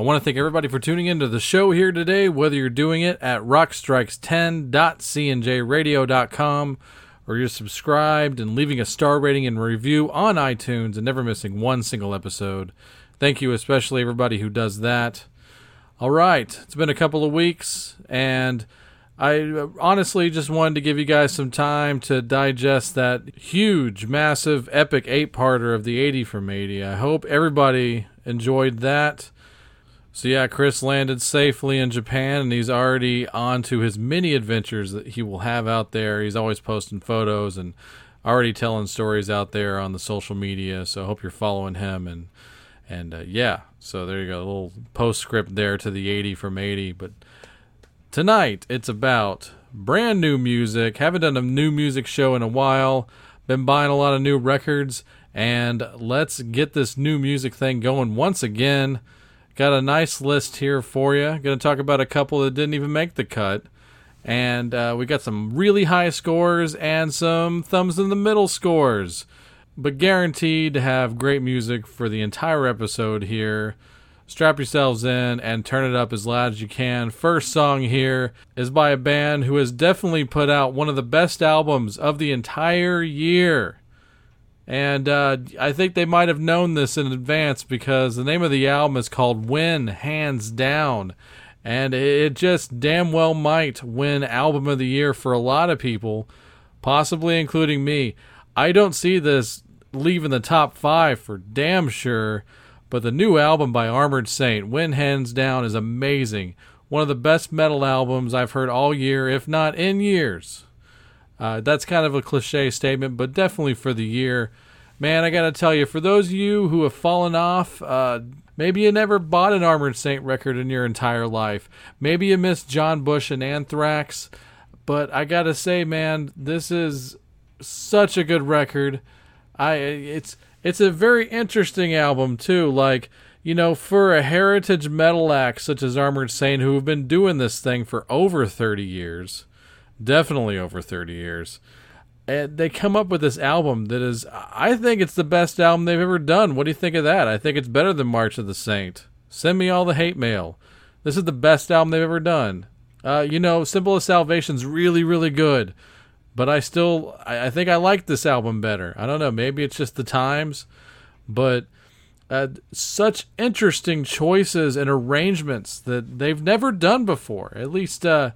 I want to thank everybody for tuning into the show here today, whether you're doing it at rockstrikes10.cnjradio.com or you're subscribed and leaving a star rating and review on iTunes and never missing one single episode. Thank you, especially everybody who does that. All right, it's been a couple of weeks, and I uh, honestly just wanted to give you guys some time to digest that huge, massive, epic eight parter of the 80 from 80. I hope everybody enjoyed that. So, yeah, Chris landed safely in Japan and he's already on to his many adventures that he will have out there. He's always posting photos and already telling stories out there on the social media. So, I hope you're following him. And, and uh, yeah, so there you go. A little postscript there to the 80 from 80. But Tonight, it's about brand new music. Haven't done a new music show in a while. Been buying a lot of new records. And let's get this new music thing going once again. Got a nice list here for you. Going to talk about a couple that didn't even make the cut. And uh, we got some really high scores and some thumbs in the middle scores. But guaranteed to have great music for the entire episode here strap yourselves in and turn it up as loud as you can. First song here is by a band who has definitely put out one of the best albums of the entire year. And uh, I think they might have known this in advance because the name of the album is called Win Hands Down. And it just damn well might win Album of the Year for a lot of people, possibly including me. I don't see this leaving the top five for damn sure. But the new album by Armored Saint, Win Hands Down, is amazing. One of the best metal albums I've heard all year, if not in years. Uh, that's kind of a cliche statement, but definitely for the year. Man, I gotta tell you, for those of you who have fallen off, uh, maybe you never bought an Armored Saint record in your entire life. Maybe you missed John Bush and Anthrax. But I gotta say, man, this is such a good record. I it's it's a very interesting album too. Like you know, for a heritage metal act such as Armored Saint, who have been doing this thing for over thirty years, definitely over thirty years, and they come up with this album that is, I think it's the best album they've ever done. What do you think of that? I think it's better than March of the Saint. Send me all the hate mail. This is the best album they've ever done. Uh, you know, Symbol of Salvation's really, really good but I still I, I, think I like this album better. I don't know, maybe it's just the times, but uh, such interesting choices and arrangements that they've never done before. At least, uh,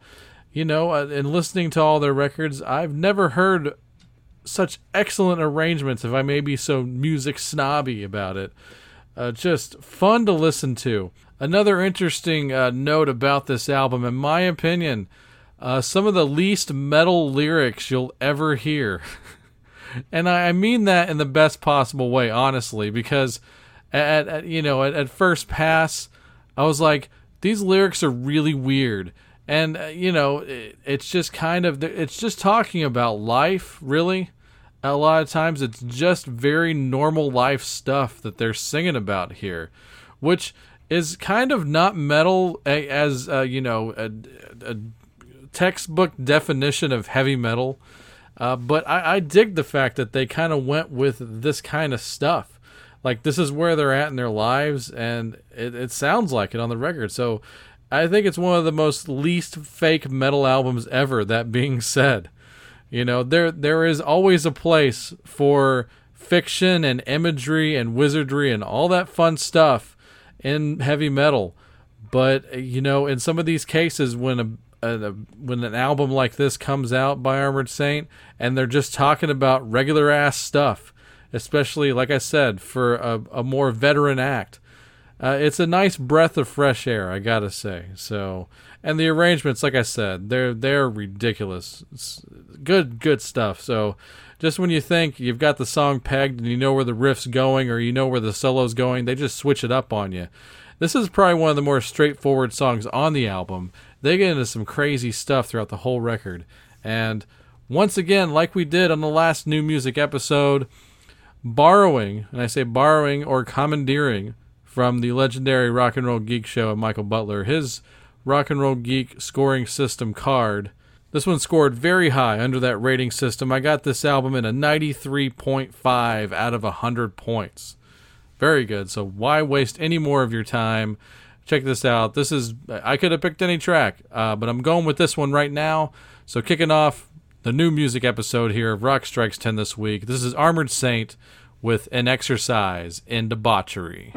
you know, uh, in listening to all their records, I've never heard such excellent arrangements. If I may be so music snobby about it, uh, just fun to listen to. Another interesting uh, note about this album, in my opinion uh, some of the least metal lyrics you'll ever hear. and I, mean that in the best possible way, honestly, because at, at you know at, at, first pass, I was like, these lyrics are really weird, and uh, you know it, it's just kind of it's just talking about life, really. A lot of times, it's just very normal life stuff that they're singing about here, which is kind of not metal as uh, you know a, a textbook definition of heavy metal. Uh, but I, I, dig the fact that they kind of went with this kind of stuff. Like this is where they're at in their lives, and it, it sounds like it on the record. So I think it's one of the most least fake metal albums ever. That being said, you know there there is always a place for fiction and imagery and wizardry and all that fun stuff in heavy metal. But you know, in some of these cases, when a when an album like this comes out by Armored Saint and they're just talking about regular ass stuff, especially like I said for a, a more veteran act. Uh, it's a nice breath of fresh air, I gotta say. So, and the arrangements, like I said, they're they're ridiculous. It's good, good stuff. So, just when you think you've got the song pegged and you know where the riff's going or you know where the solo's going, they just switch it up on you This is probably one of the more straightforward songs on the album. They get into some crazy stuff throughout the whole record. And once again, like we did on the last new music episode, borrowing, and I say borrowing or commandeering from the legendary Rock and Roll Geek show of Michael Butler, his Rock and Roll Geek scoring system card. This one scored very high under that rating system. I got this album in a 93.5 out of 100 points. Very good. So why waste any more of your time? Check this out. This is I could have picked any track, uh, but I'm going with this one right now. So kicking off the new music episode here of Rock Strikes 10 this week. This is Armored Saint with an exercise in debauchery.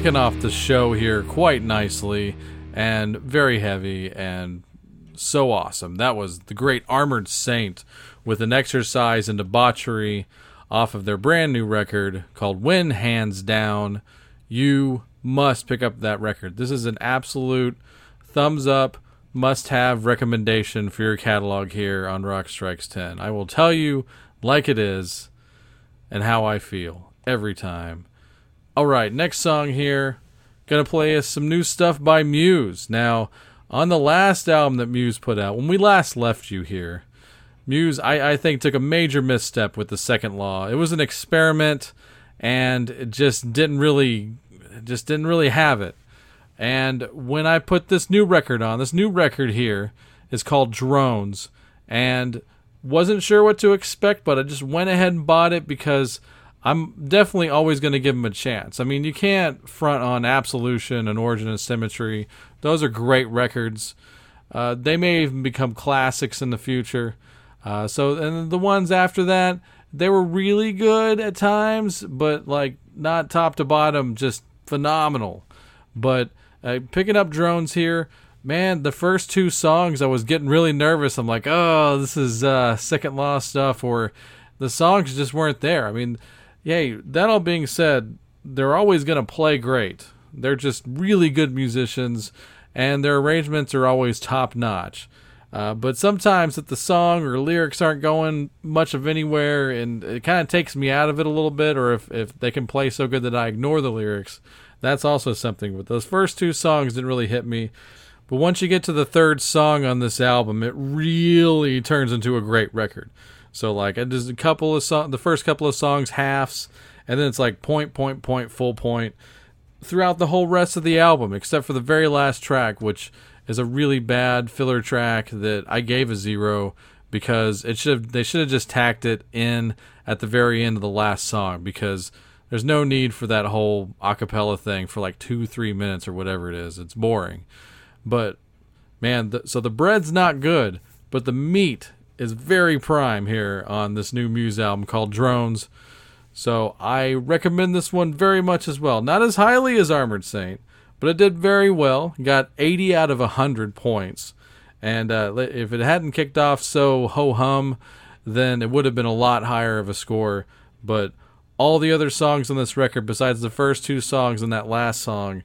Kicking off the show here quite nicely and very heavy and so awesome. That was the great Armored Saint with an exercise in debauchery off of their brand new record called Win Hands Down. You must pick up that record. This is an absolute thumbs up, must have recommendation for your catalog here on Rock Strikes 10. I will tell you like it is and how I feel every time. All right, next song here. Gonna play us some new stuff by Muse. Now, on the last album that Muse put out, when we last left you here, Muse, I, I think, took a major misstep with the second law. It was an experiment, and it just didn't really, just didn't really have it. And when I put this new record on, this new record here is called Drones, and wasn't sure what to expect, but I just went ahead and bought it because I'm definitely always going to give them a chance. I mean, you can't front on Absolution and Origin of Symmetry. Those are great records. Uh, they may even become classics in the future. Uh, so, and the ones after that, they were really good at times, but like not top to bottom, just phenomenal. But uh, picking up drones here, man, the first two songs I was getting really nervous. I'm like, oh, this is uh, second law stuff, or the songs just weren't there. I mean, Yay, that all being said, they're always going to play great. They're just really good musicians, and their arrangements are always top notch. Uh, but sometimes if the song or lyrics aren't going much of anywhere, and it kind of takes me out of it a little bit, or if, if they can play so good that I ignore the lyrics, that's also something. But those first two songs didn't really hit me. But once you get to the third song on this album, it really turns into a great record. So like just a couple of the first couple of songs halves, and then it's like point, point, point, full point throughout the whole rest of the album, except for the very last track, which is a really bad filler track that I gave a zero because it should they should have just tacked it in at the very end of the last song because there's no need for that whole acapella thing for like two three minutes or whatever it is. It's boring, but man, the, so the bread's not good, but the meat is very prime here on this new Muse album called Drones. So I recommend this one very much as well. Not as highly as Armored Saint, but it did very well. Got 80 out of 100 points. And uh, if it hadn't kicked off so ho hum, then it would have been a lot higher of a score. But all the other songs on this record, besides the first two songs and that last song,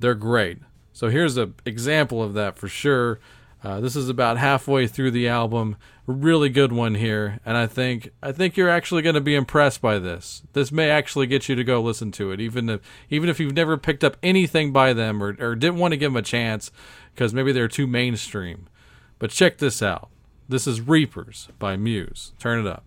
they're great. So here's an example of that for sure. Uh, this is about halfway through the album. Really good one here, and I think I think you're actually going to be impressed by this. This may actually get you to go listen to it, even if even if you've never picked up anything by them or, or didn't want to give them a chance because maybe they're too mainstream. But check this out. This is Reapers by Muse. Turn it up.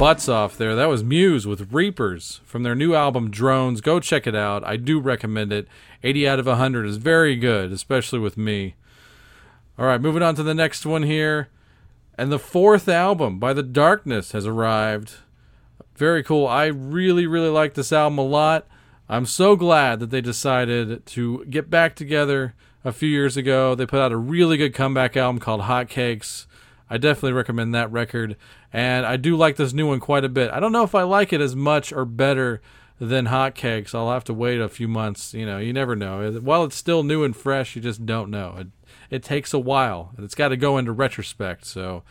Butts off there. That was Muse with Reapers from their new album Drones. Go check it out. I do recommend it. 80 out of 100 is very good, especially with me. All right, moving on to the next one here. And the fourth album by The Darkness has arrived. Very cool. I really, really like this album a lot. I'm so glad that they decided to get back together a few years ago. They put out a really good comeback album called Hotcakes. I definitely recommend that record. And I do like this new one quite a bit. I don't know if I like it as much or better than Hotcakes. I'll have to wait a few months. You know, you never know. While it's still new and fresh, you just don't know. It, it takes a while, it's got to go into retrospect. So,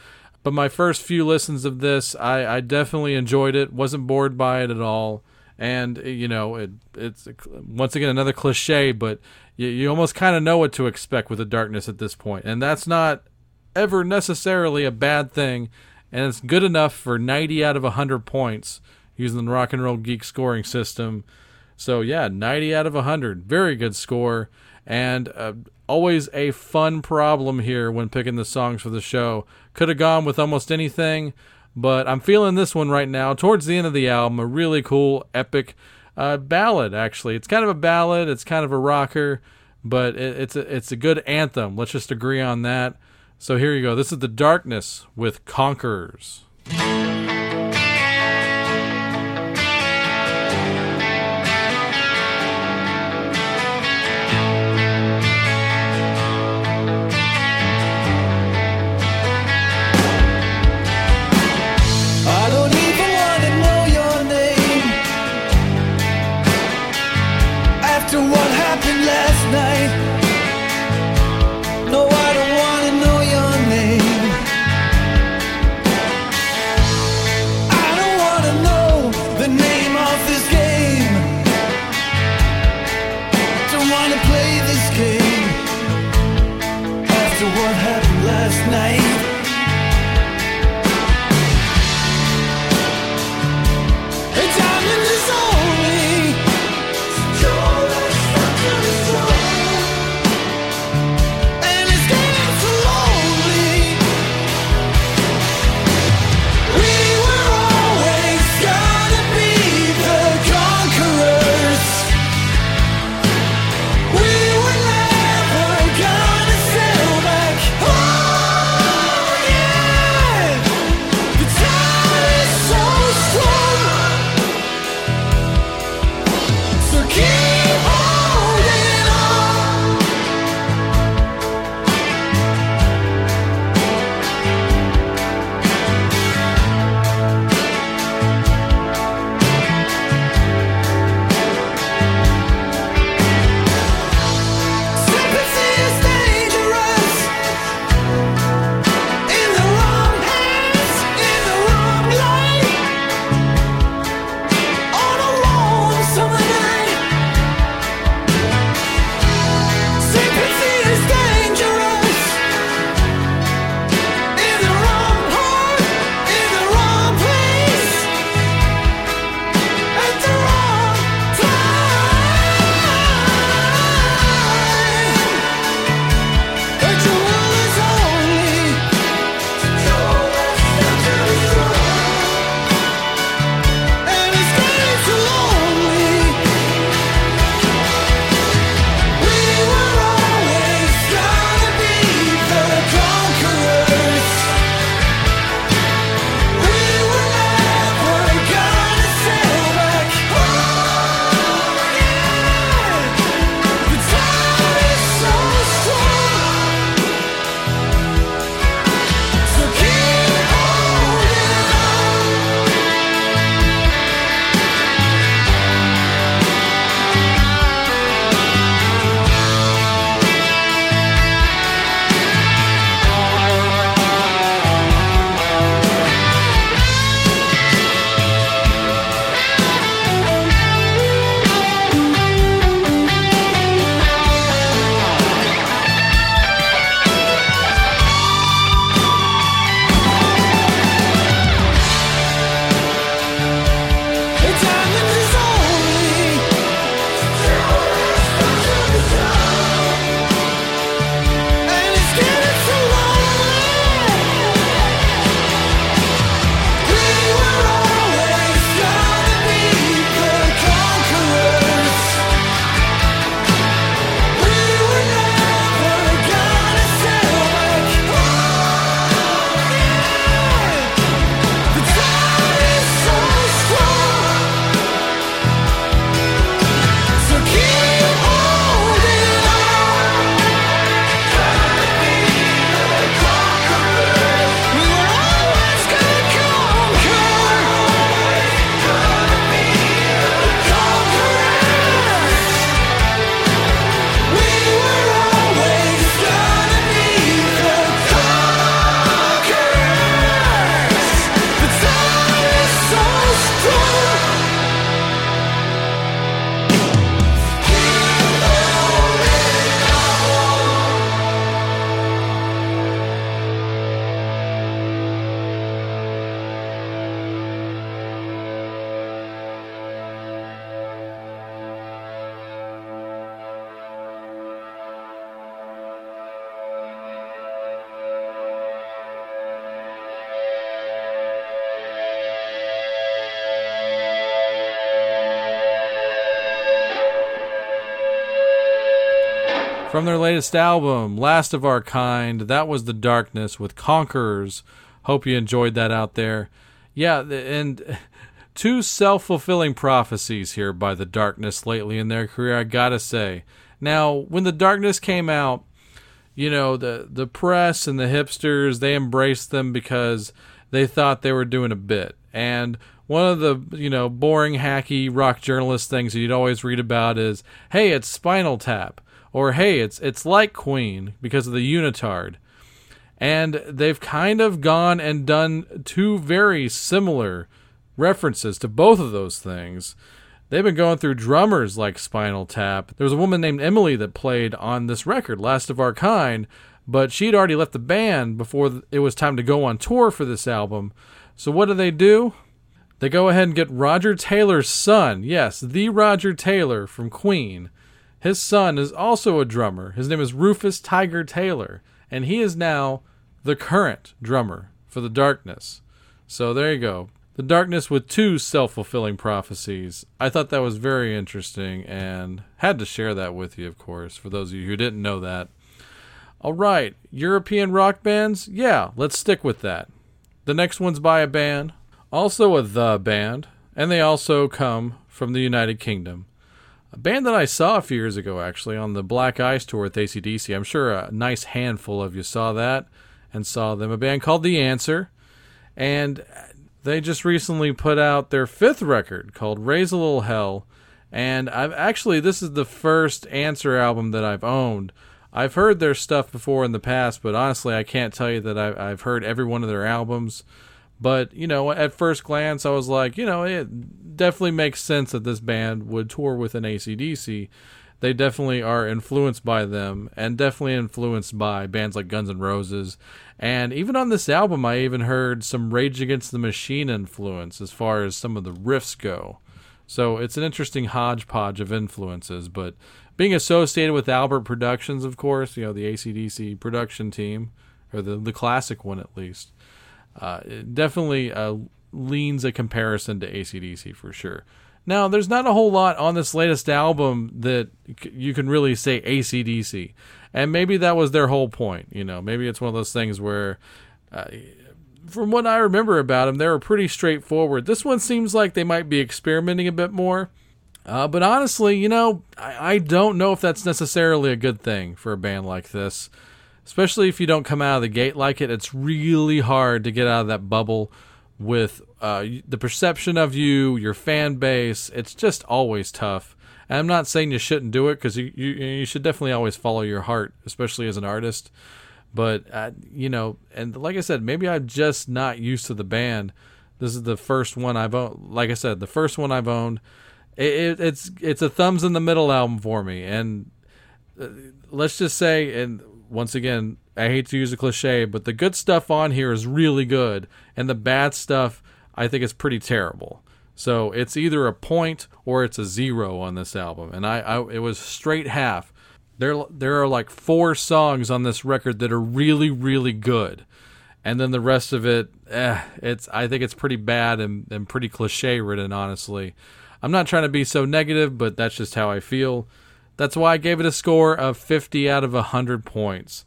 but my first few listens of this, I, I definitely enjoyed it. wasn't bored by it at all. And you know, it, it's once again another cliche, but you, you almost kind of know what to expect with the darkness at this point, and that's not ever necessarily a bad thing. And it's good enough for 90 out of 100 points using the Rock and Roll Geek scoring system. So yeah, 90 out of 100, very good score, and uh, always a fun problem here when picking the songs for the show. Could have gone with almost anything, but I'm feeling this one right now. Towards the end of the album, a really cool, epic uh, ballad. Actually, it's kind of a ballad. It's kind of a rocker, but it, it's a, it's a good anthem. Let's just agree on that. So here you go. This is the darkness with conquerors. From their latest album, Last of Our Kind, that was The Darkness with Conquerors. Hope you enjoyed that out there. Yeah, and two self fulfilling prophecies here by The Darkness lately in their career, I gotta say. Now, when The Darkness came out, you know, the, the press and the hipsters, they embraced them because they thought they were doing a bit. And one of the you know boring hacky rock journalist things that you'd always read about is hey it's spinal tap or hey it's it's like queen because of the unitard. And they've kind of gone and done two very similar references to both of those things. They've been going through drummers like spinal tap. There was a woman named emily that played on this record last of our kind but she'd already left the band before it was time to go on tour for this album. So what do they do? They go ahead and get Roger Taylor's son. Yes, the Roger Taylor from Queen. His son is also a drummer. His name is Rufus Tiger Taylor, and he is now the current drummer for The Darkness. So there you go. The Darkness with two self fulfilling prophecies. I thought that was very interesting and had to share that with you, of course, for those of you who didn't know that. All right, European rock bands? Yeah, let's stick with that. The next one's by a band also a The band, and they also come from the United Kingdom. A band that I saw a few years ago, actually, on the Black Ice tour with ACDC. I'm sure a nice handful of you saw that and saw them. A band called The Answer, and they just recently put out their fifth record called Raise a Little Hell. And I've actually, this is the first Answer album that I've owned. I've heard their stuff before in the past, but honestly, I can't tell you that I've heard every one of their albums. But, you know, at first glance, I was like, you know, it definitely makes sense that this band would tour with an ACDC. They definitely are influenced by them and definitely influenced by bands like Guns N' Roses. And even on this album, I even heard some Rage Against the Machine influence as far as some of the riffs go. So it's an interesting hodgepodge of influences. But being associated with Albert Productions, of course, you know, the ACDC production team, or the, the classic one at least uh, definitely uh, leans a comparison to ACDC for sure. Now, there's not a whole lot on this latest album that you can really say ACDC. And maybe that was their whole point. You know, maybe it's one of those things where, uh, from what I remember about them, they were pretty straightforward. This one seems like they might be experimenting a bit more. Uh, but honestly, you know, I, I don't know if that's necessarily a good thing for a band like this especially if you don't come out of the gate like it. It's really hard to get out of that bubble with uh, the perception of you, your fan base. It's just always tough. And I'm not saying you shouldn't do it because you, you, you should definitely always follow your heart, especially as an artist. But uh, you know, and like I said, maybe I'm just not used to the band. This is the first one I've owned. Like I said, the first one I've owned. It, it, it's it's a thumbs in the middle album for me, and uh, let's just say, and once again, I hate to use a cliche, but the good stuff on here is really good, and the bad stuff I think is pretty terrible. So it's either a point or it's a zero on this album, and I, I it was straight half. There there are like four songs on this record that are really really good, and then the rest of it, eh, it's I think it's pretty bad and, and pretty cliche ridden. Honestly, I'm not trying to be so negative, but that's just how I feel. That's why I gave it a score of 50 out of 100 points.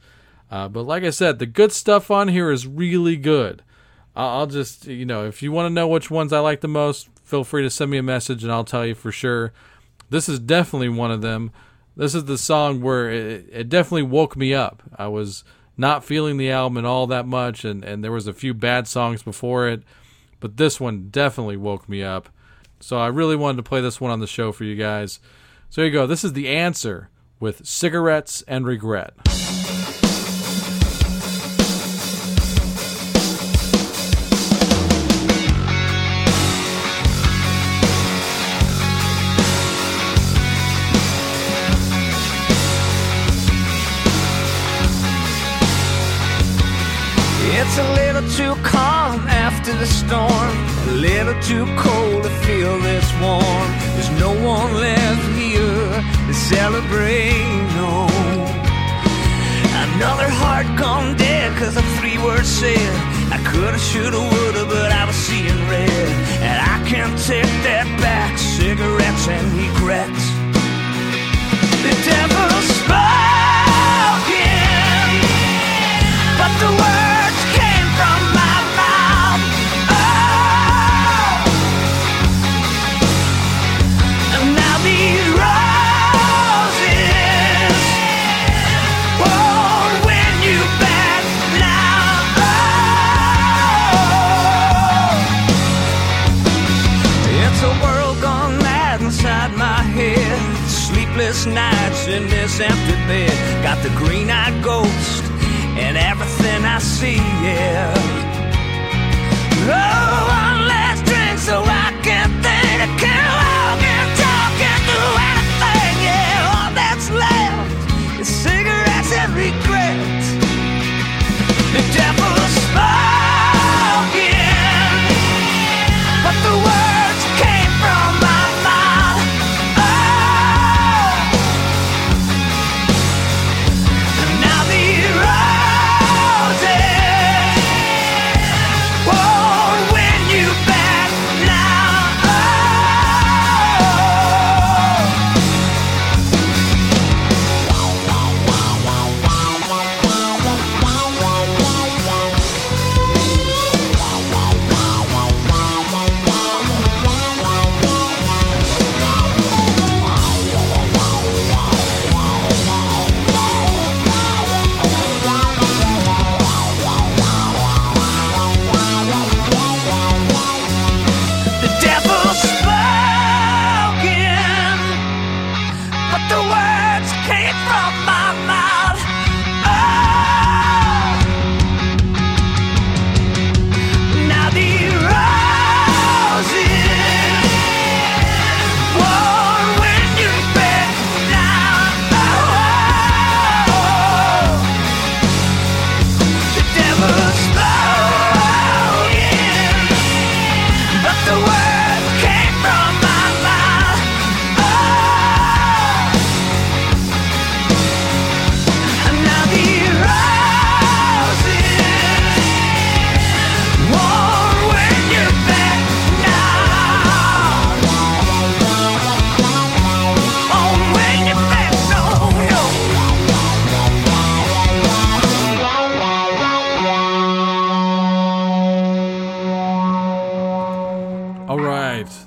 Uh, but like I said, the good stuff on here is really good. I'll just, you know, if you want to know which ones I like the most, feel free to send me a message and I'll tell you for sure. This is definitely one of them. This is the song where it, it definitely woke me up. I was not feeling the album at all that much, and, and there was a few bad songs before it, but this one definitely woke me up. So I really wanted to play this one on the show for you guys. So here you go. This is the answer with cigarettes and regret. It's a little too calm after the storm, a little too cold to feel this warm. There's no one left here to celebrate, no. Another heart gone dead, cause of three words said. I coulda, shoulda, woulda, but I was seeing red. And I can't take that back, cigarettes and regrets. The devil's spoken, but the world. Sleepless nights in this empty bed. Got the green eyed ghost and everything I see, yeah. Oh,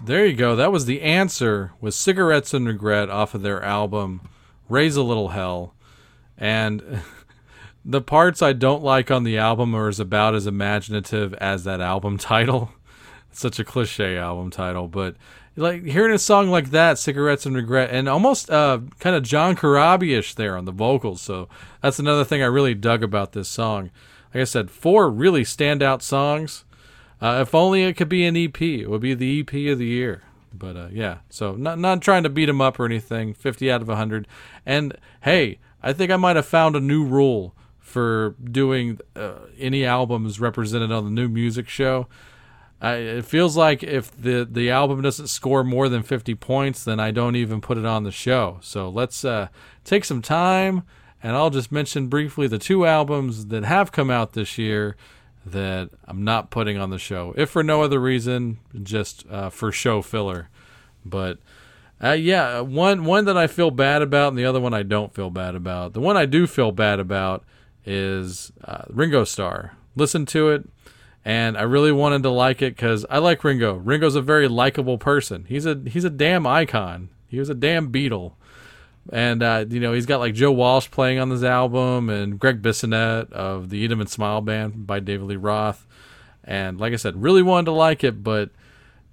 there you go. That was the answer with Cigarettes and Regret off of their album Raise a Little Hell. And the parts I don't like on the album are as about as imaginative as that album title. It's such a cliche album title, but like hearing a song like that, Cigarettes and Regret, and almost uh, kind of John Corabi-ish there on the vocals. So that's another thing I really dug about this song. Like I said, four really standout songs. Uh, if only it could be an EP, it would be the EP of the year. But uh, yeah, so not not trying to beat him up or anything. Fifty out of hundred. And hey, I think I might have found a new rule for doing uh, any albums represented on the new music show. I, it feels like if the the album doesn't score more than 50 points, then I don't even put it on the show. So let's uh, take some time, and I'll just mention briefly the two albums that have come out this year that I'm not putting on the show, if for no other reason, just uh, for show filler. But uh, yeah, one one that I feel bad about, and the other one I don't feel bad about. The one I do feel bad about is uh, Ringo Starr. Listen to it, and I really wanted to like it because I like Ringo. Ringo's a very likable person. He's a he's a damn icon. He was a damn Beatle. And uh, you know he's got like Joe Walsh playing on this album, and Greg Bissonette of the Eat 'Em and Smile Band by David Lee Roth. And like I said, really wanted to like it, but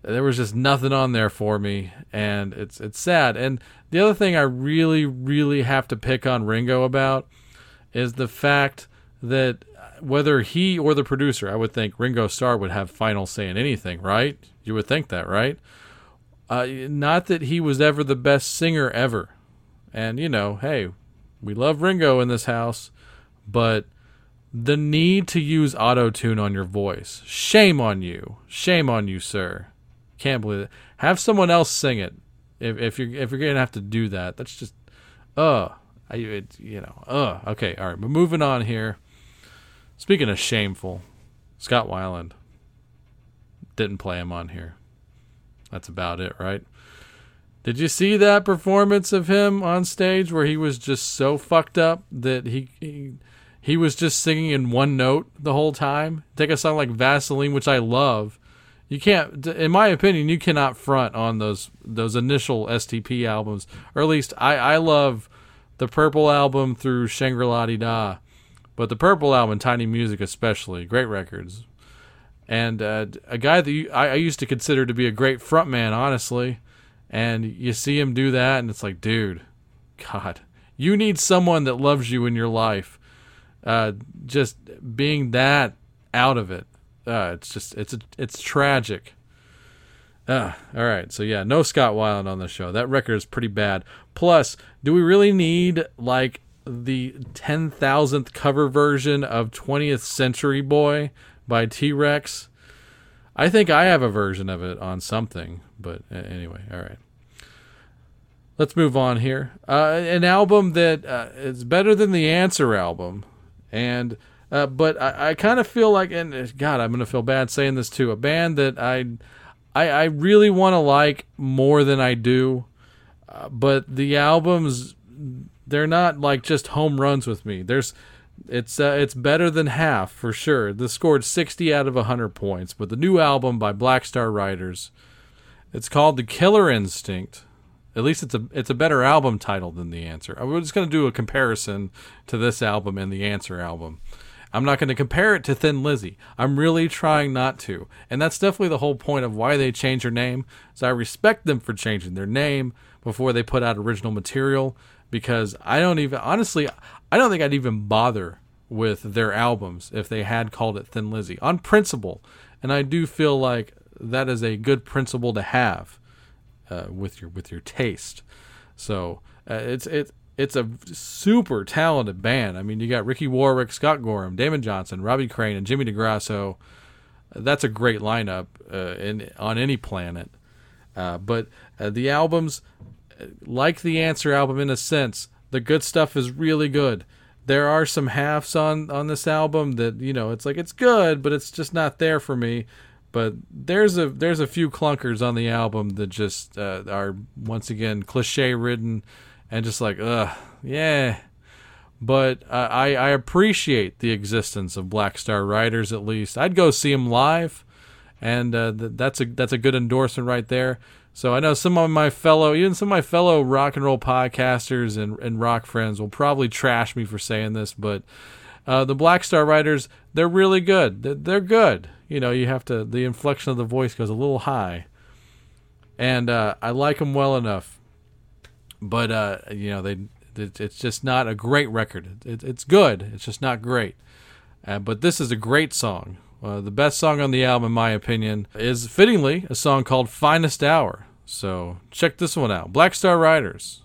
there was just nothing on there for me, and it's it's sad. And the other thing I really really have to pick on Ringo about is the fact that whether he or the producer, I would think Ringo Starr would have final say in anything, right? You would think that, right? Uh, not that he was ever the best singer ever. And, you know, hey, we love Ringo in this house, but the need to use auto tune on your voice, shame on you. Shame on you, sir. Can't believe it. Have someone else sing it. If, if you're if you're gonna have to do that, that's just, uh, I, it, you know, uh. Okay, all right, but moving on here. Speaking of shameful, Scott Weiland didn't play him on here. That's about it, right? Did you see that performance of him on stage where he was just so fucked up that he he, he was just singing in one note the whole time? Take a song like Vaseline, which I love. You can't, in my opinion, you cannot front on those those initial STP albums, or at least I I love the Purple album through Shangri La Dee Da, but the Purple album, Tiny Music especially, great records, and uh, a guy that you, I, I used to consider to be a great frontman, honestly and you see him do that, and it's like, dude, God, you need someone that loves you in your life. Uh, just being that out of it, uh, it's just it's it's tragic. Uh, all right, so yeah, no Scott Weiland on the show. That record is pretty bad. Plus, do we really need like the ten thousandth cover version of 20th Century Boy by T Rex? I think I have a version of it on something, but uh, anyway, all right. Let's move on here. Uh, an album that uh, is better than the Answer album, and uh, but I, I kind of feel like, and uh, God, I'm gonna feel bad saying this too. A band that I, I, I really want to like more than I do, but the albums, they're not like just home runs with me. There's it's uh, it's better than half for sure. This scored 60 out of 100 points, but the new album by Black Star Riders, it's called The Killer Instinct. At least it's a it's a better album title than The Answer. I'm just going to do a comparison to this album and The Answer album. I'm not going to compare it to Thin Lizzy. I'm really trying not to. And that's definitely the whole point of why they changed their name. So I respect them for changing their name before they put out original material because I don't even honestly I don't think I'd even bother with their albums if they had called it Thin Lizzy on principle. And I do feel like that is a good principle to have uh, with your with your taste. So uh, it's it's it's a super talented band. I mean, you got Ricky Warwick, Scott Gorham, Damon Johnson, Robbie Crane, and Jimmy DeGrasso. That's a great lineup uh, in on any planet. Uh, but uh, the albums, uh, like the Answer album in a sense, the good stuff is really good. There are some halves on on this album that you know it's like it's good, but it's just not there for me. But there's a there's a few clunkers on the album that just uh, are once again cliche ridden and just like ugh yeah. But I I appreciate the existence of Black Star Riders at least. I'd go see them live, and uh, th- that's a that's a good endorsement right there. So I know some of my fellow, even some of my fellow rock and roll podcasters and, and rock friends will probably trash me for saying this, but uh, the Black Star Riders, they're really good. They're, good. You know, you have to, the inflection of the voice goes a little high. And uh, I like them well enough. But, uh, you know, they it, it's just not a great record. It, it's good, it's just not great. Uh, but this is a great song. Uh, the best song on the album, in my opinion, is fittingly a song called Finest Hour. So check this one out Black Star Riders.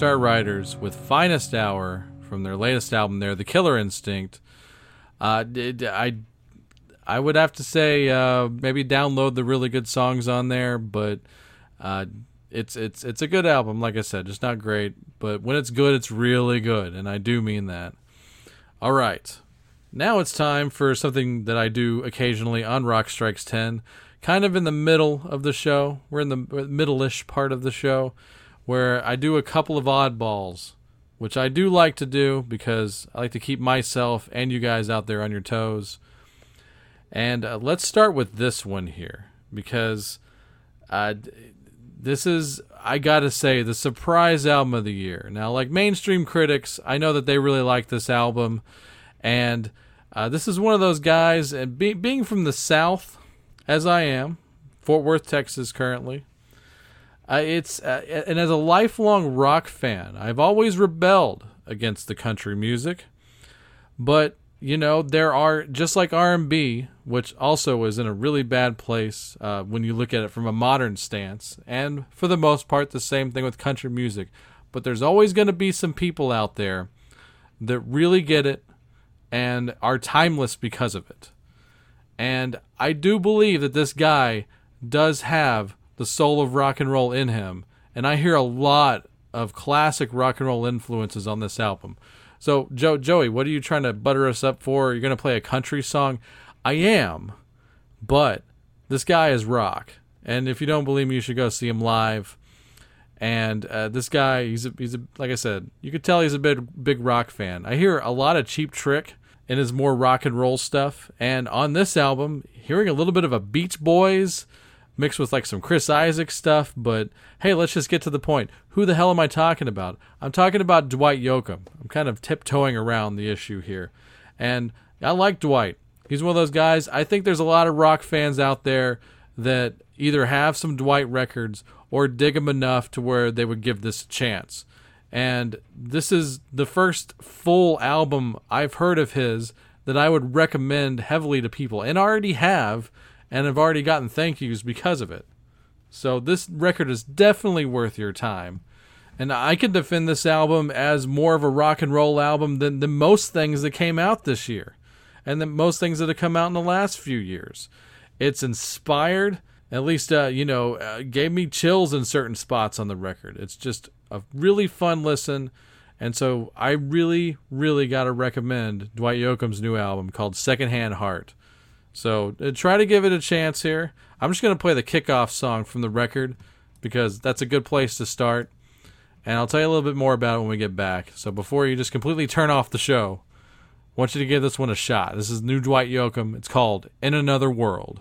Star Riders with "Finest Hour" from their latest album. There, "The Killer Instinct." Uh, I I would have to say uh, maybe download the really good songs on there, but uh, it's it's it's a good album. Like I said, just not great, but when it's good, it's really good, and I do mean that. All right, now it's time for something that I do occasionally on Rock Strikes Ten, kind of in the middle of the show. We're in the middle-ish part of the show, where I do a couple of oddballs, which I do like to do because I like to keep myself and you guys out there on your toes. And uh, let's start with this one here because uh, this is, I gotta say, the surprise album of the year. Now, like mainstream critics, I know that they really like this album, and uh, this is one of those guys. And be- being from the South, as I am, Fort Worth, Texas, currently. Uh, it's uh, and as a lifelong rock fan, I've always rebelled against the country music, but you know there are just like R&B, which also is in a really bad place uh, when you look at it from a modern stance, and for the most part, the same thing with country music. But there's always going to be some people out there that really get it and are timeless because of it. And I do believe that this guy does have the soul of rock and roll in him. And I hear a lot of classic rock and roll influences on this album. So, Joe, Joey, what are you trying to butter us up for? You're going to play a country song? I am, but this guy is rock. And if you don't believe me, you should go see him live. And uh, this guy, he's a, he's a, like I said, you could tell he's a big big rock fan. I hear a lot of Cheap Trick in his more rock and roll stuff, and on this album, hearing a little bit of a Beach Boys mixed with like some Chris Isaak stuff. But hey, let's just get to the point. Who the hell am I talking about? I'm talking about Dwight Yoakam. I'm kind of tiptoeing around the issue here, and I like Dwight. He's one of those guys. I think there's a lot of rock fans out there that either have some Dwight records or dig him enough to where they would give this a chance. And this is the first full album I've heard of his that I would recommend heavily to people and already have and have already gotten thank yous because of it. So this record is definitely worth your time. And I could defend this album as more of a rock and roll album than, than most things that came out this year and than most things that have come out in the last few years. It's inspired, at least, uh, you know, uh, gave me chills in certain spots on the record. It's just a really fun listen. And so I really, really got to recommend Dwight Yoakam's new album called Secondhand Heart. So uh, try to give it a chance here. I'm just going to play the kickoff song from the record because that's a good place to start. And I'll tell you a little bit more about it when we get back. So before you just completely turn off the show, I want you to give this one a shot. This is new Dwight Yoakam. It's called In Another World.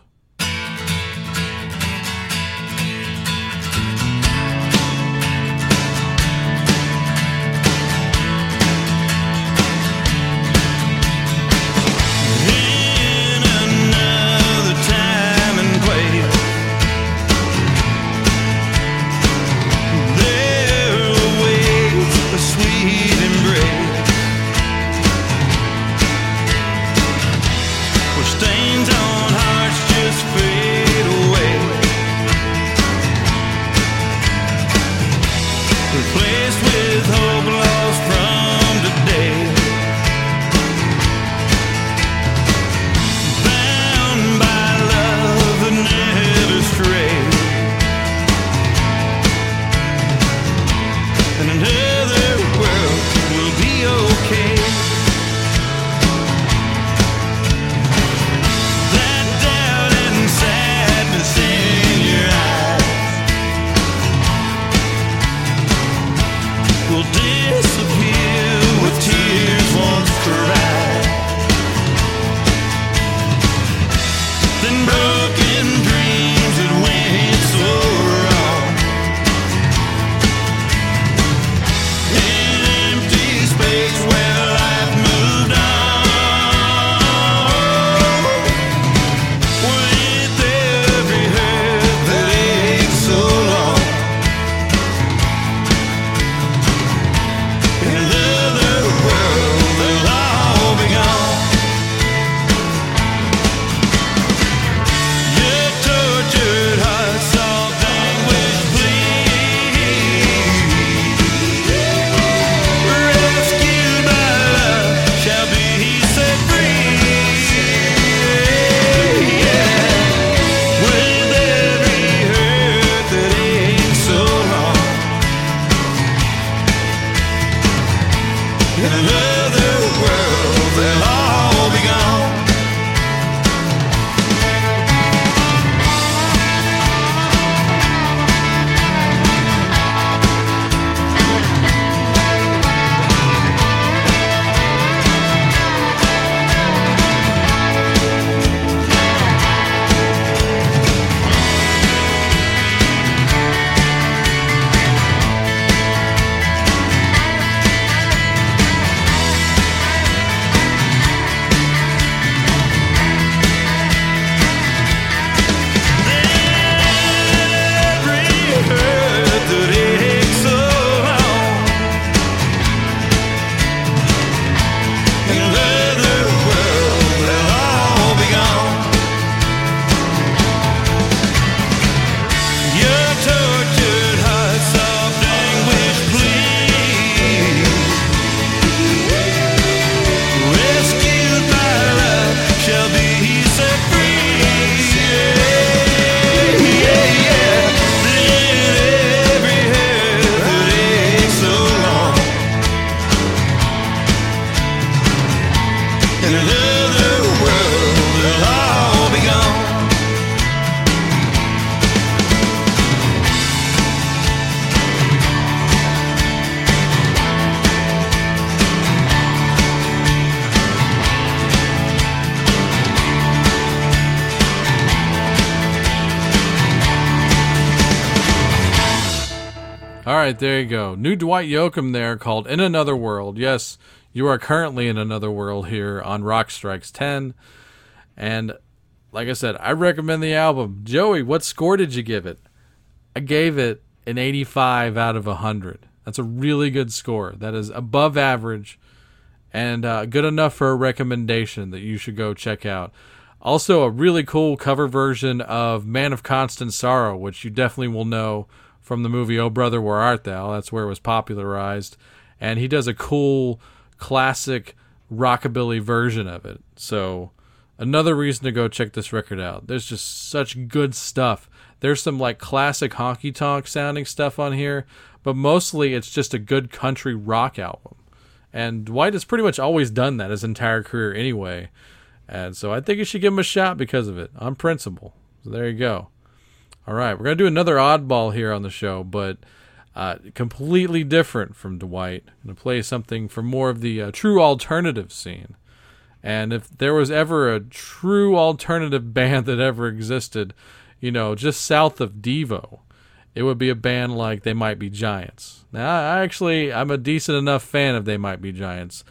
Dwight Yoakam there called In Another World. Yes, you are currently in another world here on Rock Strikes 10. And like I said, I recommend the album. Joey, what score did you give it? I gave it an 85 out of 100. That's a really good score. That is above average and uh, good enough for a recommendation that you should go check out. Also, a really cool cover version of Man of Constant Sorrow, which you definitely will know from the movie Oh Brother, Where Art Thou? That's where it was popularized. And he does a cool, classic rockabilly version of it. So, another reason to go check this record out. There's just such good stuff. There's some like classic honky tonk sounding stuff on here, but mostly it's just a good country rock album. And Dwight has pretty much always done that his entire career anyway. And so I think you should give him a shot because of it, on principle. So there you go. All right, we're to do another oddball here on the show, but uh, completely different from Dwight. I'm to play something from more of the uh, true alternative scene. And if there was ever a true alternative band that ever existed, you know, just south of Devo, it would be a band like They Might Be Giants. Now, I actually, I'm a decent enough fan of They Might Be Giants.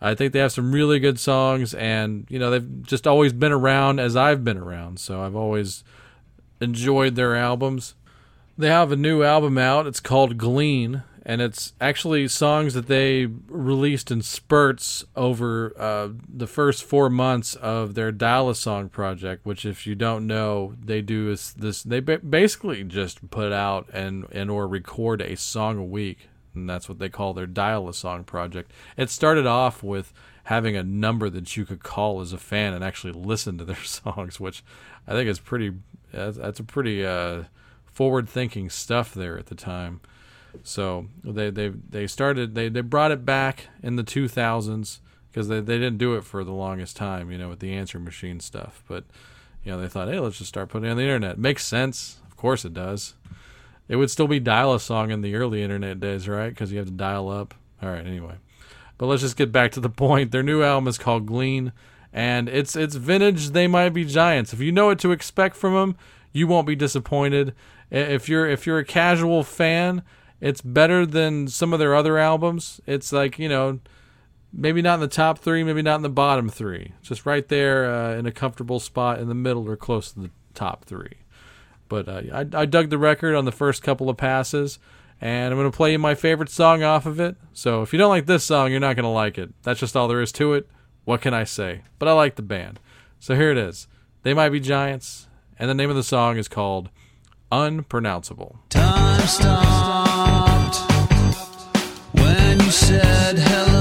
I think they have some really good songs, and you know they've just always been around as I've been around, so I've always enjoyed their albums. They have a new album out. It's called Glean, and it's actually songs that they released in spurts over uh, the first four months of their Dial a Song project. Which, if you don't know, they do is this. They basically just put out and and or record a song a week, and that's what they call their Dial a Song project. It started off with having a number that you could call as a fan and actually listen to their songs, which I think is pretty. That's, a pretty uh, forward-thinking stuff there at the time. So they they they started they they brought it back in the 2000s because they they didn't do it for the longest time, you know, with the answer machine stuff. But you know, they thought, hey, let's just start putting it on the internet. Makes sense, of course it does. It would still be dial a song in the early internet days, right? Because you have to dial up. All right, anyway. But let's just get back to the point. Their new album is called Glean, and it's it's vintage. They might be giants. If you know what to expect from them, you won't be disappointed. If you're if you're a casual fan, it's better than some of their other albums. It's like you know, maybe not in the top three, maybe not in the bottom three. Just right there uh, in a comfortable spot in the middle or close to the top three. But uh, I, I dug the record on the first couple of passes, and I'm going to play you my favorite song off of it. So if you don't like this song, you're not going to like it. That's just all there is to it. What can I say? But I like the band. So here it is. They might be giants, and the name of the song is called Unpronounceable. Time stopped when you said hello.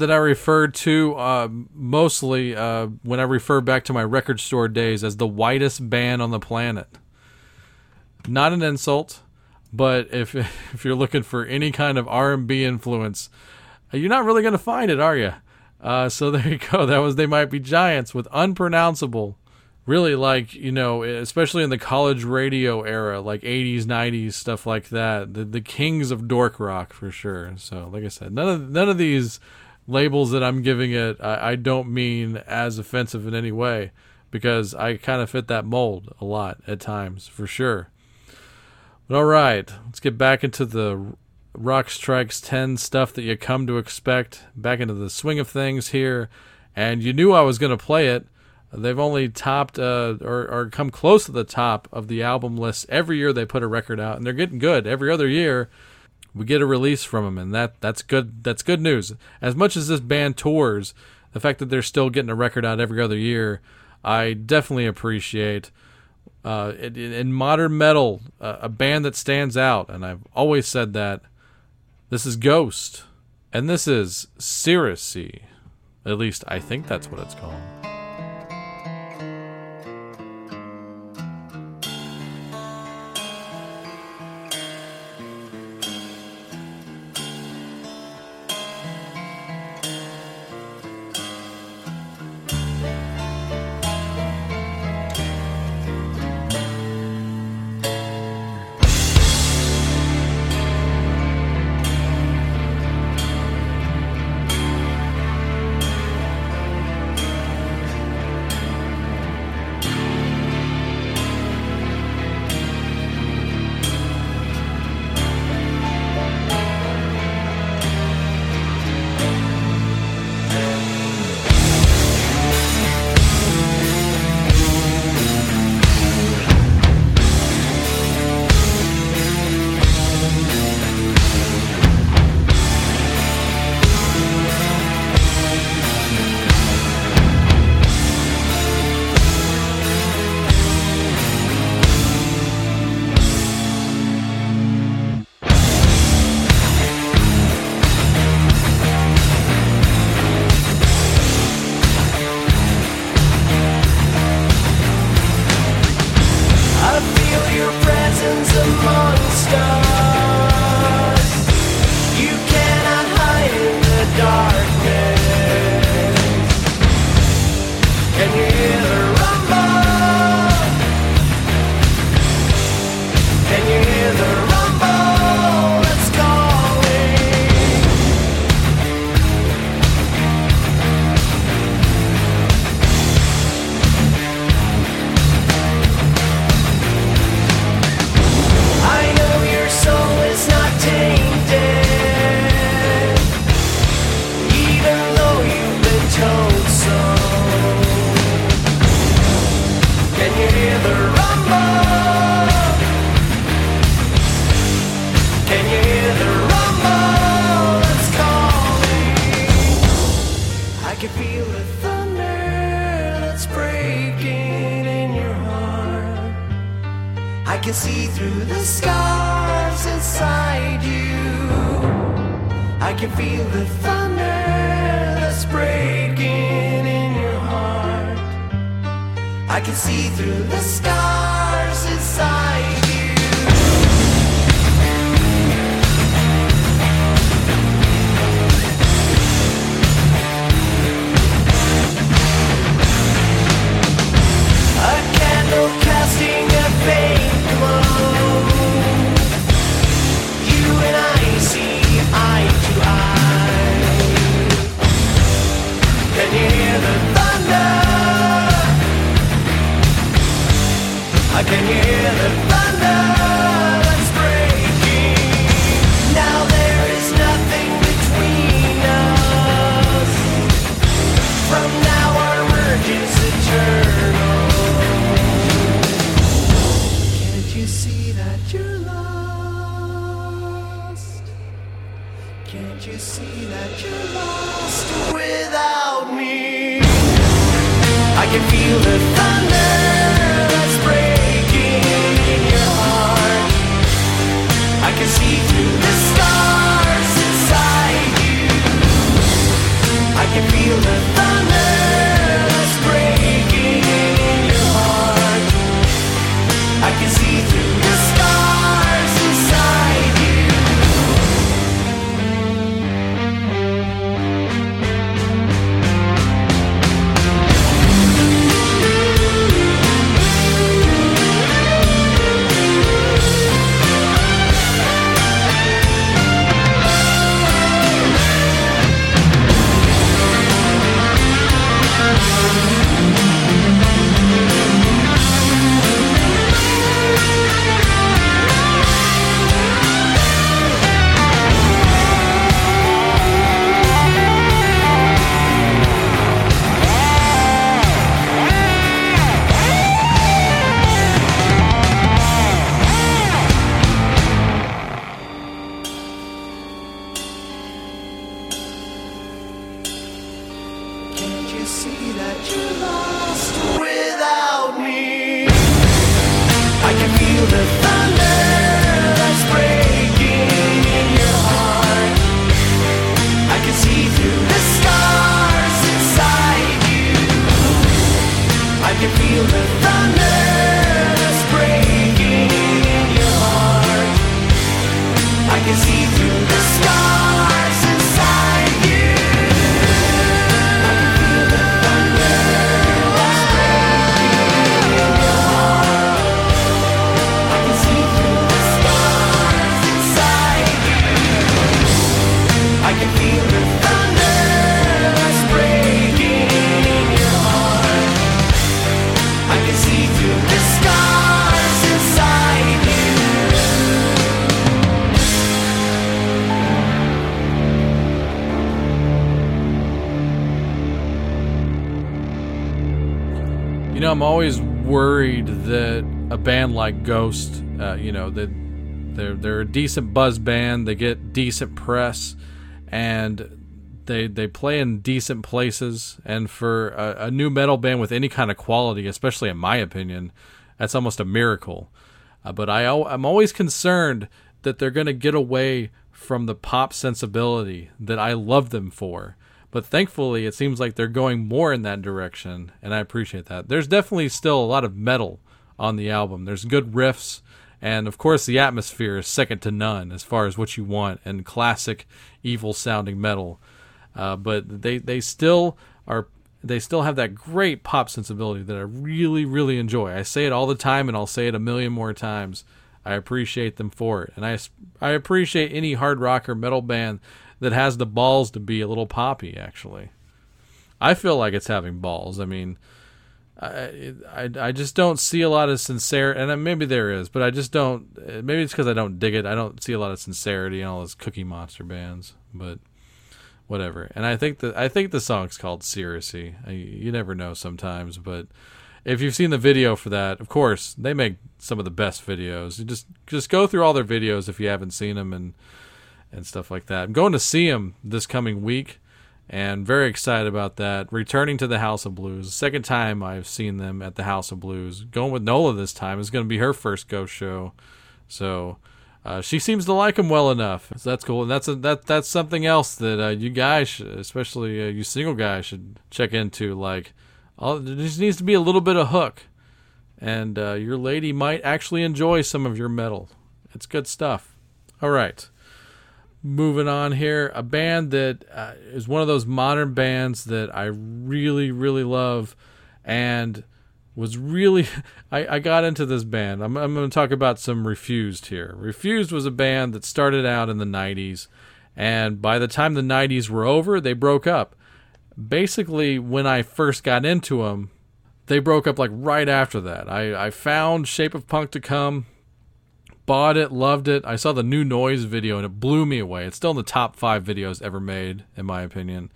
That I referred to uh, mostly uh, when I refer back to my record store days as the whitest band on the planet. Not an insult, but if if you're looking for any kind of R&B influence, you're not really going to find it, are you? Uh, so there you go. That was They Might Be Giants with Unpronounceable. Really like, you know, especially in the college radio era, like 80s, 90s, stuff like that. The, the kings of dork rock for sure. So, like I said, none of, none of these labels that I'm giving it, I, I don't mean as offensive in any way because I kind of fit that mold a lot at times for sure. But all right, let's get back into the Rock Strikes 10 stuff that you come to expect, back into the swing of things here. And you knew I was going to play it. They've only topped uh, or, or come close to the top of the album list every year they put a record out, and they're getting good. Every other year, we get a release from them, and that that's good. That's good news. As much as this band tours, the fact that they're still getting a record out every other year, I definitely appreciate. Uh, in, in modern metal, uh, a band that stands out, and I've always said that. This is Ghost, and this is Cirice. At least I think that's what it's called. Feel the thunder like Ghost, uh, you know, that they're they're a decent buzz band, they get decent press, and they they play in decent places. And for a, a new metal band with any kind of quality, especially in my opinion, that's almost a miracle. Uh, but I I'm always concerned that they're going to get away from the pop sensibility that I love them for. But thankfully, it seems like they're going more in that direction, and I appreciate that. There's definitely still a lot of metal on the album. There's good riffs, and of course, the atmosphere is second to none as far as what you want in classic evil sounding metal. Uh, but they they still are they still have that great pop sensibility that I really really enjoy. I say it all the time, and I'll say it a million more times. I appreciate them for it, and I I appreciate any hard rock or metal band that has the balls to be a little poppy. Actually, I feel like it's having balls. I mean, I I, just don't see a lot of sincerity, and maybe there is, but I just don't. Maybe it's because I don't dig it. I don't see a lot of sincerity in all those Cookie Monster bands, but whatever. And I think that I think the song's called "Seriously." You never know sometimes, but if you've seen the video for that, of course they make some of the best videos. You just just go through all their videos if you haven't seen them and and stuff like that. I'm going to see them this coming week, and very excited about that. Returning to the House of Blues, second time I've seen them at the House of Blues. Going with Nola this time is going to be her first ghost show, so. Uh, she seems to like him well enough. So that's cool, and that's a, that that's something else that uh, you guys, especially uh, you single guys, should check into. Like, all, there just needs to be a little bit of hook, and uh, your lady might actually enjoy some of your metal. It's good stuff. All right, moving on here. A band that uh, is one of those modern bands that I really, really love, and was really I, I got into this band. I'm, I'm going to talk about some Refused here. Refused was a band that started out in the 90s, and by the time the 90s were over, they broke up. Basically, when I first got into them, they broke up like right after that. I, I found Shape of Punk to come, bought it, loved it. I saw the new noise video and it blew me away. It's still in the top five videos ever made, in my opinion.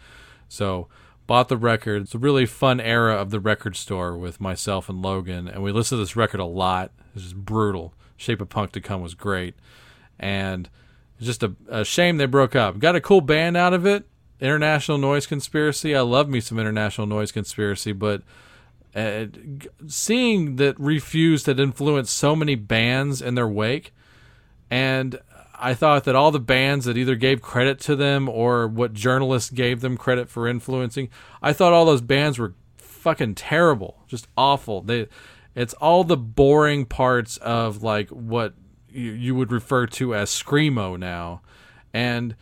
So bought the record. It's a really fun era of the record store with myself and Logan, and we listened to this record a lot. It's just brutal. Shape of Punk to Come was great, and it's just a, a shame they broke up. Got a cool band out of it. International Noise Conspiracy. I love me some International Noise Conspiracy, but uh, seeing that Refused had influenced so many bands in their wake, and I thought that all the bands that either gave credit to them or what journalists gave them credit for influencing, I thought all those bands were fucking terrible, just awful. They It's all the boring parts of like what you, you would refer to as screamo now, and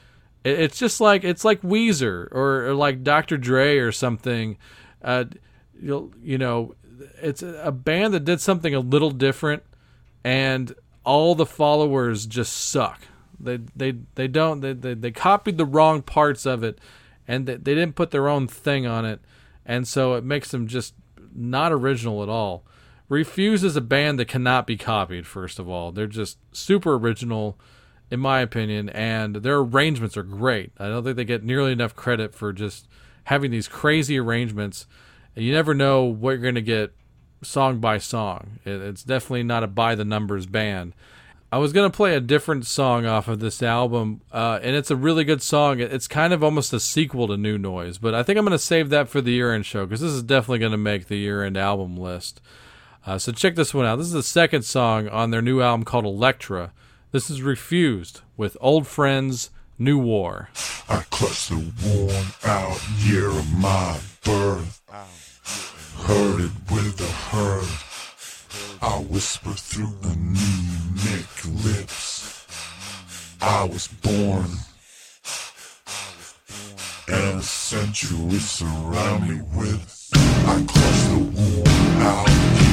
it, it's just like it's like Weezer or, or like Dr. Dre or something. Uh, you'll you know, it's a band that did something a little different, and all the followers just suck. They they they don't they they, they copied the wrong parts of it, and they, they didn't put their own thing on it, and so it makes them just not original at all. Refused is a band that cannot be copied. First of all, they're just super original, in my opinion, and their arrangements are great. I don't think they get nearly enough credit for just having these crazy arrangements. And you never know what you're going to get song by song. It's definitely not a by the numbers band. I was gonna play a different song off of this album, uh, and it's a really good song. It's kind of almost a sequel to New Noise, but I think I'm gonna save that for the year-end show because this is definitely gonna make the year-end album list. Uh, so check this one out. This is the second song on their new album called Elektra. This is Refused with Old Friends, New War. I clutched the worn out year of my birth. Heard it with a hurt. I whisper through anemic lips. I was born. And a century surround me with. I clutched the worn out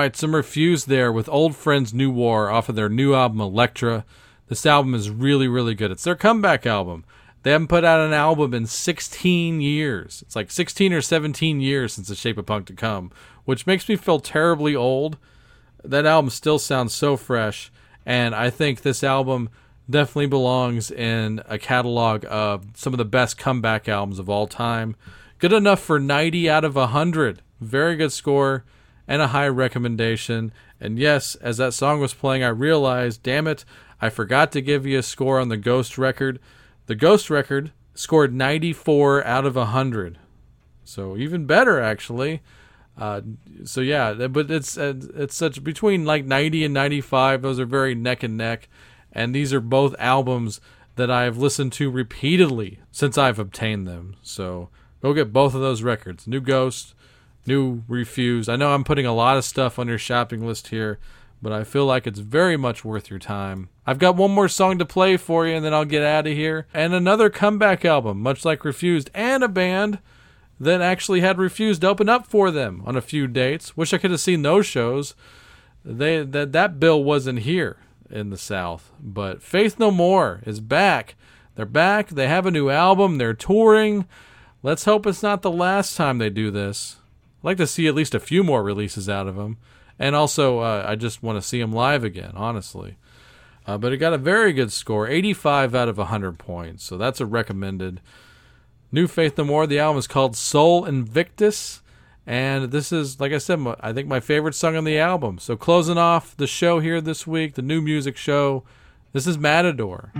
right, some refused there with Old Friends New War off of their new album Elektra. This album is really, really good. It's their comeback album. They haven't put out an album in 16 years. It's like 16 or 17 years since The Shape of Punk to Come, which makes me feel terribly old. That album still sounds so fresh, and I think this album definitely belongs in a catalog of some of the best comeback albums of all time. Good enough for 90 out of 100. Very good score and a high recommendation. And yes, as that song was playing, I realized, damn it, I forgot to give you a score on the Ghost record. The Ghost record scored 94 out of 100. So even better, actually. Uh, so yeah, but it's uh, it's such between like 90 and 95. Those are very neck and neck, and these are both albums that I've listened to repeatedly since I've obtained them. So go get both of those records. New Ghost, new Refused. I know I'm putting a lot of stuff on your shopping list here, but I feel like it's very much worth your time. I've got one more song to play for you, and then I'll get out of here. And another comeback album, much like Refused, and a band that actually had Refused open up for them on a few dates. Wish I could have seen those shows. They that that bill wasn't here in the South, but Faith No More is back. They're back. They have a new album. They're touring. Let's hope it's not the last time they do this. I'd like to see at least a few more releases out of them. And also, uh, I just want to see them live again, honestly. Uh, but it got a very good score 85 out of 100 points. So that's a recommended. New Faith No More. The album is called Sol Invictus. And this is, like I said, I think my favorite song on the album. So closing off the show here this week, the new music show, this is Matador.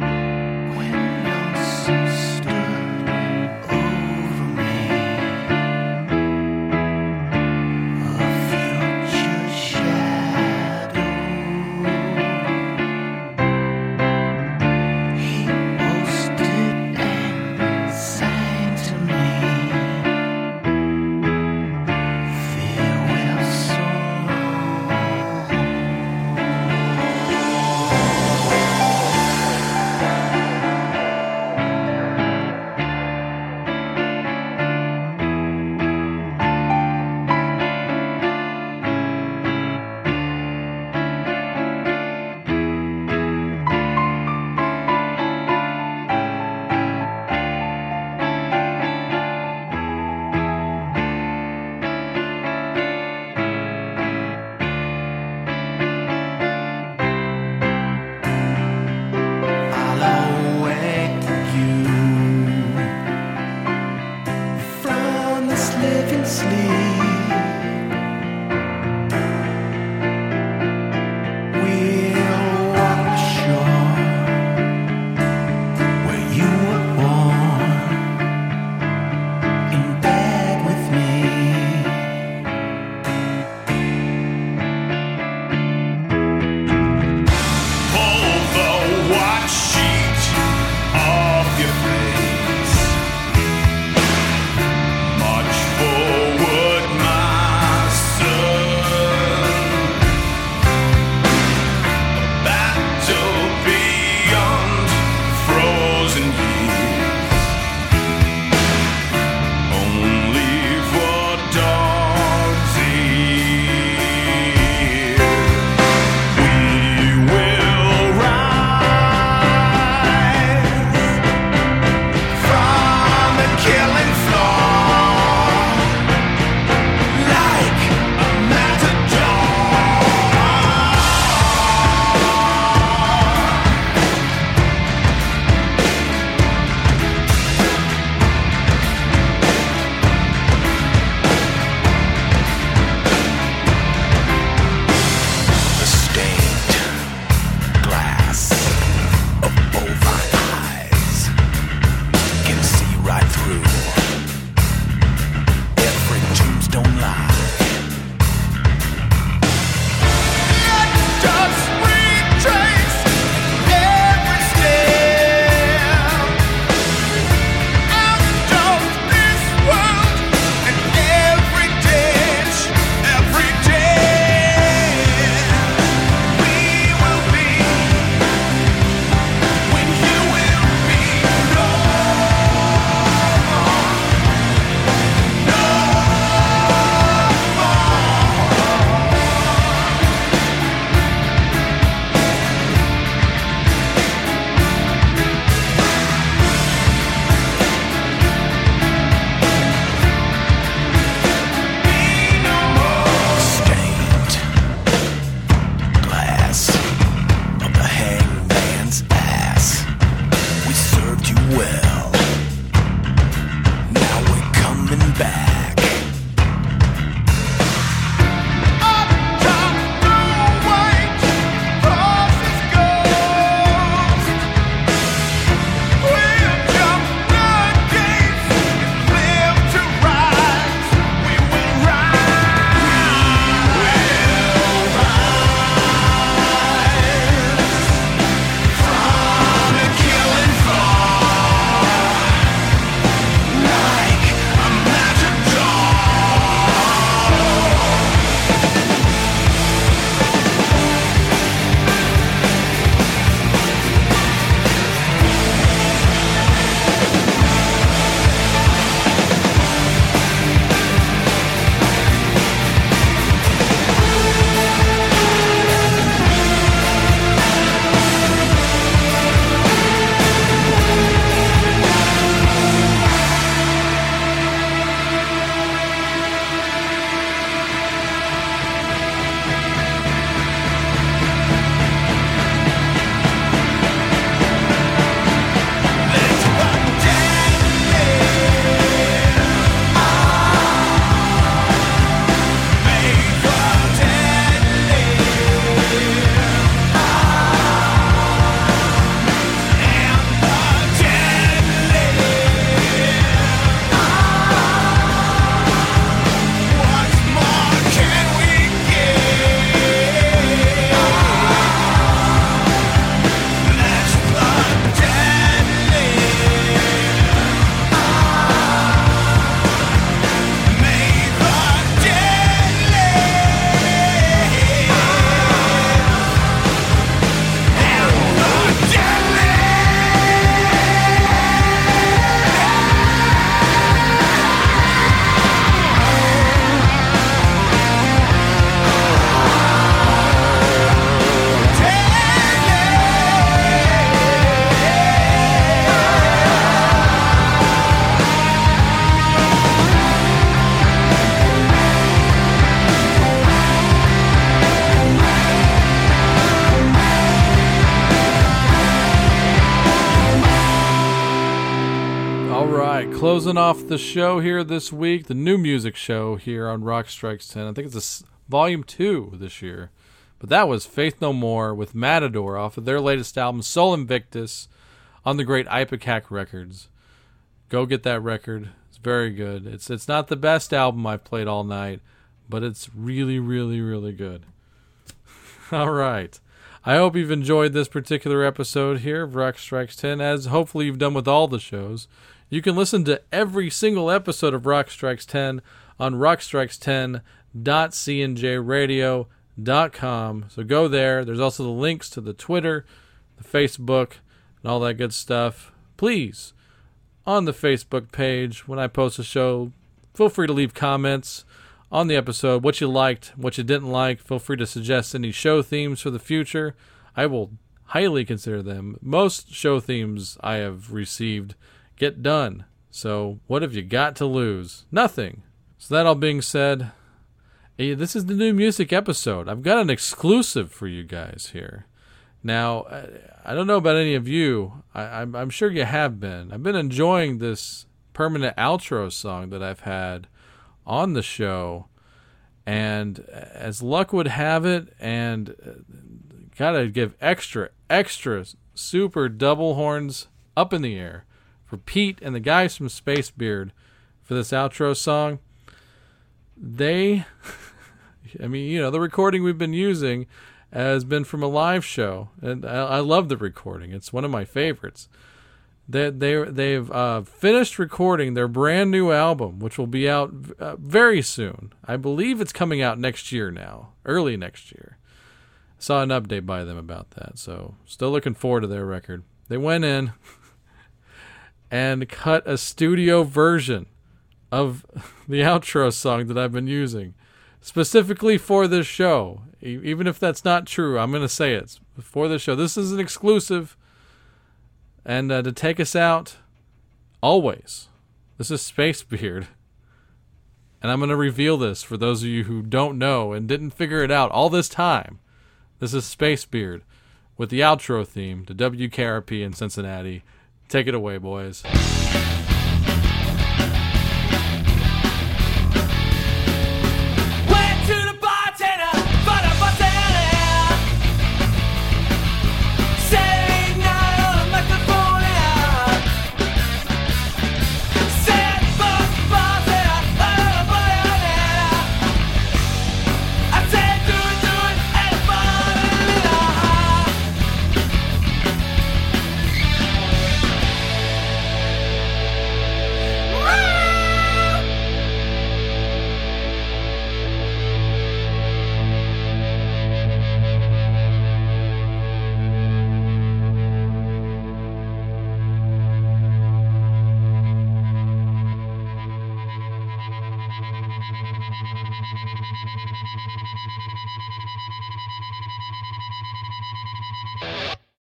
Closing off the show here this week, the new music show here on Rock Strikes 10. I think it's a volume 2 this year. But that was Faith No More with Matador off of their latest album, Sol Invictus, on the great Ipecac Records. Go get that record. It's very good. It's it's not the best album I've played all night, but it's really, really, really good. all right. I hope you've enjoyed this particular episode here of Rock Strikes 10, as hopefully you've done with all the shows. You can listen to every single episode of Rock Strikes 10 on rockstrikes10.cnjradio.com. So go there. There's also the links to the Twitter, the Facebook, and all that good stuff. Please, on the Facebook page, when I post a show, feel free to leave comments on the episode, what you liked, what you didn't like. Feel free to suggest any show themes for the future. I will highly consider them. Most show themes I have received get done. So, what have you got to lose? Nothing. So, that all being said, eh, this is the new music episode. I've got an exclusive for you guys here. Now, I- I don't know about any of you. I, I'm, I'm sure you have been. I've been enjoying this permanent outro song that I've had on the show. And as luck would have it, and uh, gotta give extra, extra super double horns up in the air for Pete and the guys from Space Beard for this outro song. They, I mean, you know, the recording we've been using has been from a live show, and I, I love the recording. It's one of my favorites. They they they've uh, finished recording their brand new album, which will be out uh, very soon. I believe it's coming out next year now, early next year. Saw an update by them about that, so still looking forward to their record. They went in and cut a studio version of the outro song that I've been using specifically for this show. Even if that's not true, I'm going to say it for this show. This is an exclusive. And uh, to take us out, always, this is Space Beard. And I'm going to reveal this for those of you who don't know and didn't figure it out all this time. This is Space Beard with the outro theme to WKRP in Cincinnati. Take it away, boys.